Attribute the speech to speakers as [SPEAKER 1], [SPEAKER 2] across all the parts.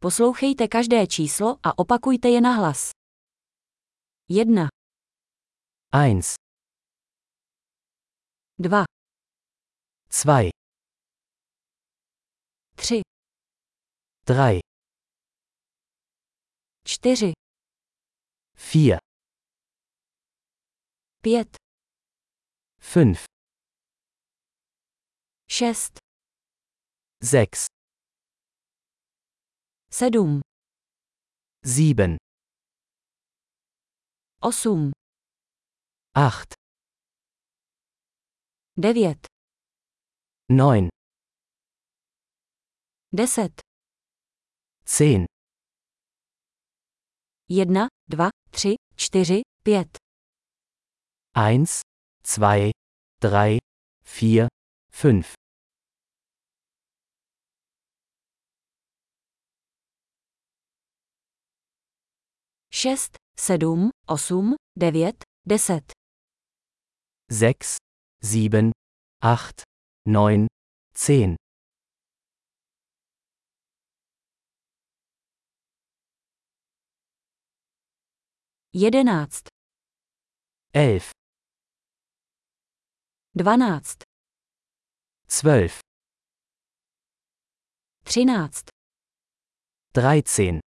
[SPEAKER 1] Poslouchejte každé číslo a opakujte je nahlas. 1,
[SPEAKER 2] 1,
[SPEAKER 1] 2,
[SPEAKER 2] 2,
[SPEAKER 1] 3,
[SPEAKER 2] 3,
[SPEAKER 1] 4,
[SPEAKER 2] 4,
[SPEAKER 1] 5,
[SPEAKER 2] 5,
[SPEAKER 1] 6,
[SPEAKER 2] 6,
[SPEAKER 1] Sedum.
[SPEAKER 2] Sieben.
[SPEAKER 1] Osum.
[SPEAKER 2] Acht.
[SPEAKER 1] Devět.
[SPEAKER 2] Neun.
[SPEAKER 1] Deset.
[SPEAKER 2] Zehn.
[SPEAKER 1] Jedna, dva, tři, čtyři, pět.
[SPEAKER 2] Eins, zwei, drei, vier, fünf.
[SPEAKER 1] 6, 7, 8, 9, 10.
[SPEAKER 2] 6, 7, 8, 9, 10.
[SPEAKER 1] Jedenáct.
[SPEAKER 2] Elf.
[SPEAKER 1] Dvanáct.
[SPEAKER 2] Zwölf.
[SPEAKER 1] Třináct.
[SPEAKER 2] Dreizehn.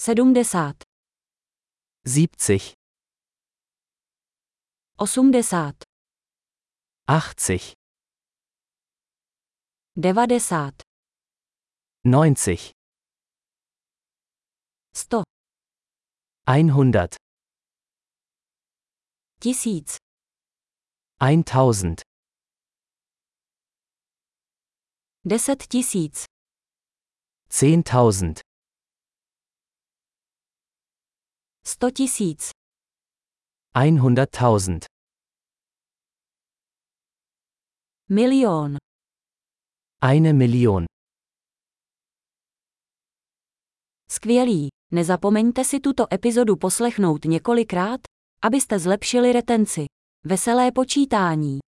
[SPEAKER 1] sedmdesát,
[SPEAKER 2] 70,
[SPEAKER 1] osmdesát,
[SPEAKER 2] 80,
[SPEAKER 1] devadesát,
[SPEAKER 2] 90,
[SPEAKER 1] sto,
[SPEAKER 2] 100,
[SPEAKER 1] tisíc,
[SPEAKER 2] 1000,
[SPEAKER 1] deset tisíc,
[SPEAKER 2] 10.000,
[SPEAKER 1] sto tisíc,
[SPEAKER 2] 100.000,
[SPEAKER 1] milion,
[SPEAKER 2] eine Million.
[SPEAKER 1] skvělý. Nezapomeňte si tuto epizodu poslechnout několikrát, abyste zlepšili retenci. Veselé počítání.